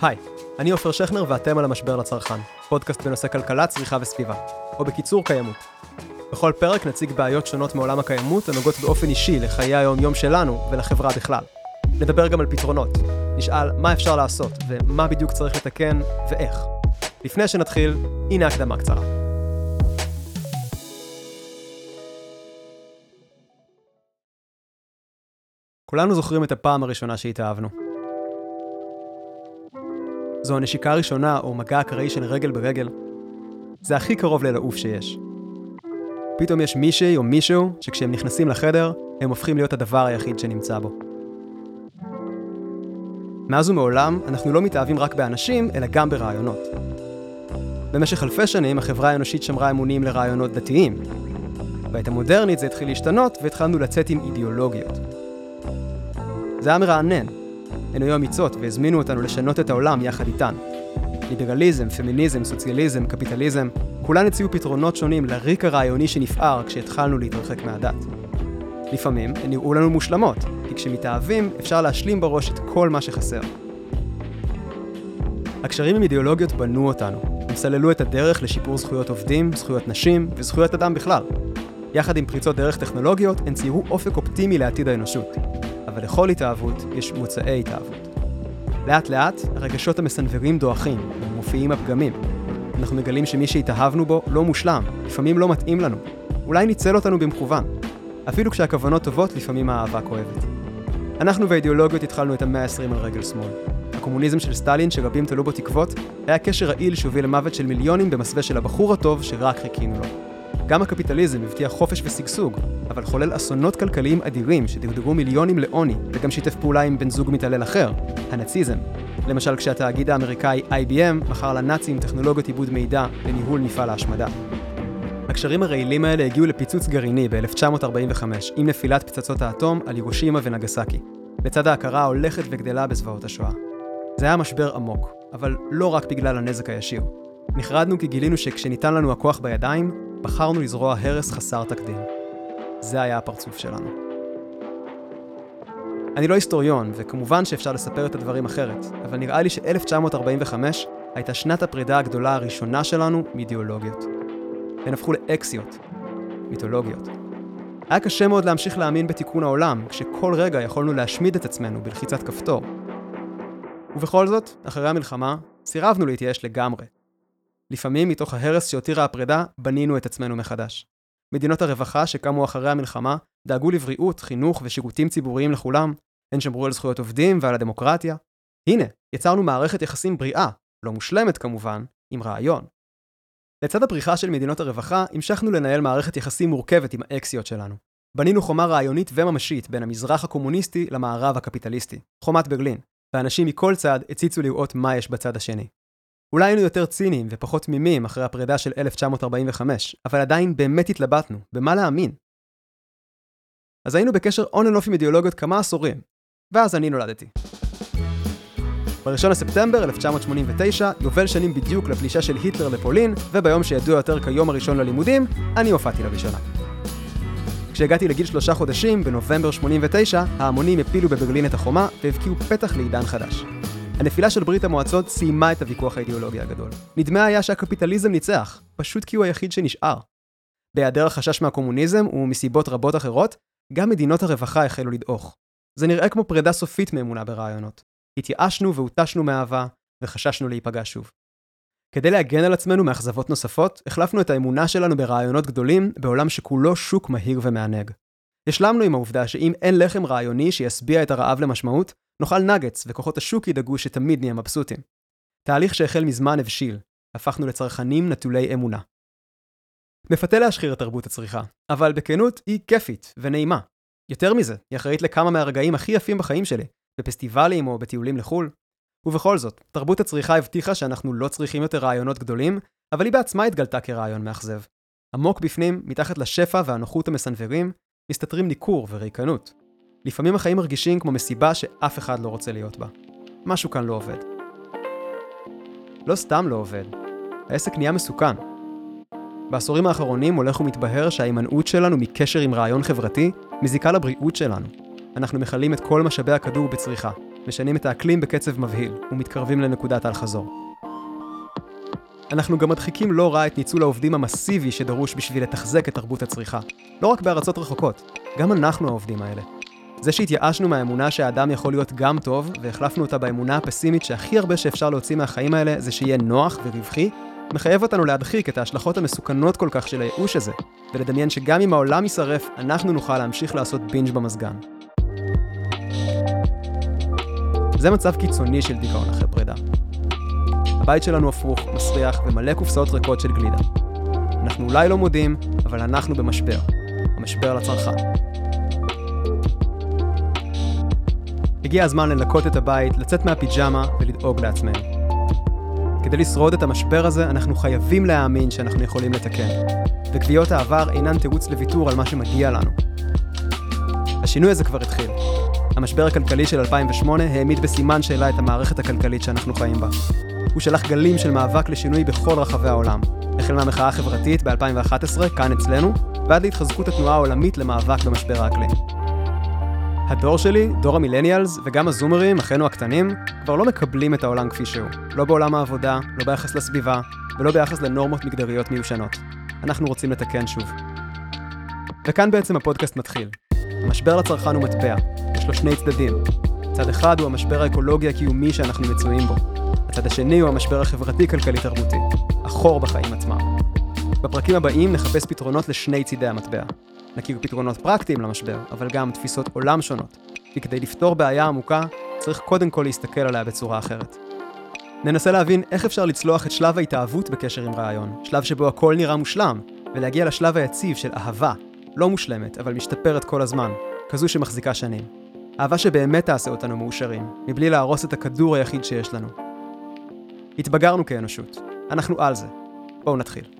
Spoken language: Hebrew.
היי, אני עופר שכנר ואתם על המשבר לצרכן, פודקאסט בנושא כלכלה, צריכה וסביבה, או בקיצור קיימות. בכל פרק נציג בעיות שונות מעולם הקיימות הנוגעות באופן אישי לחיי היום-יום שלנו ולחברה בכלל. נדבר גם על פתרונות, נשאל מה אפשר לעשות ומה בדיוק צריך לתקן ואיך. לפני שנתחיל, הנה הקדמה קצרה. כולנו זוכרים את הפעם הראשונה שהתאהבנו. זו הנשיקה הראשונה או מגע אקראי של רגל ברגל. זה הכי קרוב ללעוף שיש. פתאום יש מישהי או מישהו שכשהם נכנסים לחדר, הם הופכים להיות הדבר היחיד שנמצא בו. מאז ומעולם, אנחנו לא מתאהבים רק באנשים, אלא גם ברעיונות. במשך אלפי שנים, החברה האנושית שמרה אמונים לרעיונות דתיים. בעת המודרנית זה התחיל להשתנות, והתחלנו לצאת עם אידיאולוגיות. זה היה מרענן. הן היו אמיצות והזמינו אותנו לשנות את העולם יחד איתן. ליברליזם, פמיניזם, סוציאליזם, קפיטליזם, כולן הציעו פתרונות שונים לריק הרעיוני שנפער כשהתחלנו להתרחק מהדת. לפעמים הן נראו לנו מושלמות, כי כשמתאהבים אפשר להשלים בראש את כל מה שחסר. הקשרים עם אידיאולוגיות בנו אותנו, הם סללו את הדרך לשיפור זכויות עובדים, זכויות נשים וזכויות אדם בכלל. יחד עם פריצות דרך טכנולוגיות, הן ציירו אופק אופטימי לעתיד האנושות. אבל לכל התאהבות יש מוצאי התאהבות. לאט לאט הרגשות המסנוורים דועכים, ומופיעים הפגמים. אנחנו מגלים שמי שהתאהבנו בו לא מושלם, לפעמים לא מתאים לנו. אולי ניצל אותנו במכוון. אפילו כשהכוונות טובות, לפעמים האהבה כואבת. אנחנו והאידיאולוגיות התחלנו את המאה ה-20 על רגל שמאל. הקומוניזם של סטלין, שרבים תלו בו תקוות, היה קשר רעיל שהוביל למוות של מיליונים במסווה של הבחור הטוב שרק חיכינו לו. גם הקפיטליזם הבטיח חופש ושגשוג, אבל חולל אסונות כלכליים אדירים שדרדרו מיליונים לעוני, וגם שיתף פעולה עם בן זוג מתעלל אחר, הנאציזם. למשל כשהתאגיד האמריקאי IBM מכר לנאצים טכנולוגיות עיבוד מידע לניהול מפעל ההשמדה. הקשרים הרעילים האלה הגיעו לפיצוץ גרעיני ב-1945 עם נפילת פצצות האטום על ירושימה ונגסקי, לצד ההכרה ההולכת וגדלה בזוועות השואה. זה היה משבר עמוק, אבל לא רק בגלל הנזק הישיר. נחרדנו כי גילינו שכשניתן לנו הכוח בידיים, בחרנו לזרוע הרס חסר תקדים. זה היה הפרצוף שלנו. אני לא היסטוריון, וכמובן שאפשר לספר את הדברים אחרת, אבל נראה לי ש-1945 הייתה שנת הפרידה הגדולה הראשונה שלנו מאידיאולוגיות. הן הפכו לאקסיות, מיתולוגיות. היה קשה מאוד להמשיך להאמין בתיקון העולם, כשכל רגע יכולנו להשמיד את עצמנו בלחיצת כפתור. ובכל זאת, אחרי המלחמה, סירבנו להתייאש לגמרי. לפעמים מתוך ההרס שהותירה הפרידה, בנינו את עצמנו מחדש. מדינות הרווחה שקמו אחרי המלחמה, דאגו לבריאות, חינוך ושירותים ציבוריים לכולם, הן שמרו על זכויות עובדים ועל הדמוקרטיה. הנה, יצרנו מערכת יחסים בריאה, לא מושלמת כמובן, עם רעיון. לצד הפריחה של מדינות הרווחה, המשכנו לנהל מערכת יחסים מורכבת עם האקסיות שלנו. בנינו חומה רעיונית וממשית בין המזרח הקומוניסטי למערב הקפיטליסטי, חומת ברלין, ואנשים מכל צד הציצו לראות מה יש בצד השני. אולי היינו יותר ציניים ופחות תמימים אחרי הפרידה של 1945, אבל עדיין באמת התלבטנו, במה להאמין. אז היינו בקשר און אנ אוף עם אידיאולוגיות כמה עשורים, ואז אני נולדתי. ב-1 לספטמבר 1989, יובל שנים בדיוק לפלישה של היטלר לפולין, וביום שידוע יותר כיום הראשון ללימודים, אני הופעתי לראשונה. כשהגעתי לגיל שלושה חודשים, בנובמבר 89, ההמונים הפילו בברלין את החומה והבקיעו פתח לעידן חדש. הנפילה של ברית המועצות סיימה את הוויכוח האידיאולוגי הגדול. נדמה היה שהקפיטליזם ניצח, פשוט כי הוא היחיד שנשאר. בהיעדר החשש מהקומוניזם ומסיבות רבות אחרות, גם מדינות הרווחה החלו לדעוך. זה נראה כמו פרידה סופית מאמונה ברעיונות. התייאשנו והותשנו מאהבה, וחששנו להיפגע שוב. כדי להגן על עצמנו מאכזבות נוספות, החלפנו את האמונה שלנו ברעיונות גדולים בעולם שכולו שוק מהיר ומענג. השלמנו עם העובדה שאם אין לחם רעיוני שישביע את הרעב למשמעות, נאכל נגץ וכוחות השוק ידאגו שתמיד נהיה מבסוטים. תהליך שהחל מזמן הבשיל, הפכנו לצרכנים נטולי אמונה. מפתה להשחיר את תרבות הצריכה, אבל בכנות היא כיפית ונעימה. יותר מזה, היא אחראית לכמה מהרגעים הכי יפים בחיים שלי, בפסטיבלים או בטיולים לחו"ל. ובכל זאת, תרבות הצריכה הבטיחה שאנחנו לא צריכים יותר רעיונות גדולים, אבל היא בעצמה התגלתה כרעיון מאכזב. עמוק בפנים, מתחת לשפע והנוחות המסנוורים, מסתתרים ניכור וריקנות. לפעמים החיים מרגישים כמו מסיבה שאף אחד לא רוצה להיות בה. משהו כאן לא עובד. לא סתם לא עובד, העסק נהיה מסוכן. בעשורים האחרונים הולך ומתבהר שההימנעות שלנו מקשר עם רעיון חברתי מזיקה לבריאות שלנו. אנחנו מכלים את כל משאבי הכדור בצריכה, משנים את האקלים בקצב מבהיל, ומתקרבים לנקודת האל-חזור. אנחנו גם מדחיקים לא רע את ניצול העובדים המסיבי שדרוש בשביל לתחזק את תרבות הצריכה. לא רק בארצות רחוקות, גם אנחנו העובדים האלה. זה שהתייאשנו מהאמונה שהאדם יכול להיות גם טוב, והחלפנו אותה באמונה הפסימית שהכי הרבה שאפשר להוציא מהחיים האלה זה שיהיה נוח ורווחי, מחייב אותנו להדחיק את ההשלכות המסוכנות כל כך של הייאוש הזה, ולדמיין שגם אם העולם יישרף, אנחנו נוכל להמשיך לעשות בינג' במזגן. זה מצב קיצוני של דיכאון אחרי פרידה. הבית שלנו הפוך, מסריח ומלא קופסאות ריקות של גלידה. אנחנו אולי לא מודים, אבל אנחנו במשבר. המשבר לצרכן. הגיע הזמן לנקות את הבית, לצאת מהפיג'מה ולדאוג לעצמנו. כדי לשרוד את המשבר הזה, אנחנו חייבים להאמין שאנחנו יכולים לתקן. וקביעות העבר אינן תירוץ לוויתור על מה שמגיע לנו. השינוי הזה כבר התחיל. המשבר הכלכלי של 2008 העמיד בסימן שאלה את המערכת הכלכלית שאנחנו חיים בה. הוא שלח גלים של מאבק לשינוי בכל רחבי העולם, החל מהמחאה החברתית ב-2011, כאן אצלנו, ועד להתחזקות התנועה העולמית למאבק במשבר האקלים. הדור שלי, דור המילניאלס, וגם הזומרים, אחינו הקטנים, כבר לא מקבלים את העולם כפי שהוא. לא בעולם העבודה, לא ביחס לסביבה, ולא ביחס לנורמות מגדריות מיושנות. אנחנו רוצים לתקן שוב. וכאן בעצם הפודקאסט מתחיל. המשבר לצרכן הוא מטבע, יש לו שני צדדים. צד אחד הוא המשבר האקולוגי הקיומי שאנחנו מצויים בו. הצד השני הוא המשבר החברתי-כלכלי-תרבותי, החור בחיים עצמם. בפרקים הבאים נחפש פתרונות לשני צידי המטבע. נכיר פתרונות פרקטיים למשבר, אבל גם תפיסות עולם שונות. כי כדי לפתור בעיה עמוקה, צריך קודם כל להסתכל עליה בצורה אחרת. ננסה להבין איך אפשר לצלוח את שלב ההתאהבות בקשר עם רעיון, שלב שבו הכל נראה מושלם, ולהגיע לשלב היציב של אהבה, לא מושלמת, אבל משתפרת כל הזמן, כזו שמחזיקה שנים. אהבה שבאמת תעשה אותנו מאושרים, מבלי להרוס את הכדור היחיד שיש לנו. התבגרנו כאנושות, אנחנו על זה. בואו נתחיל.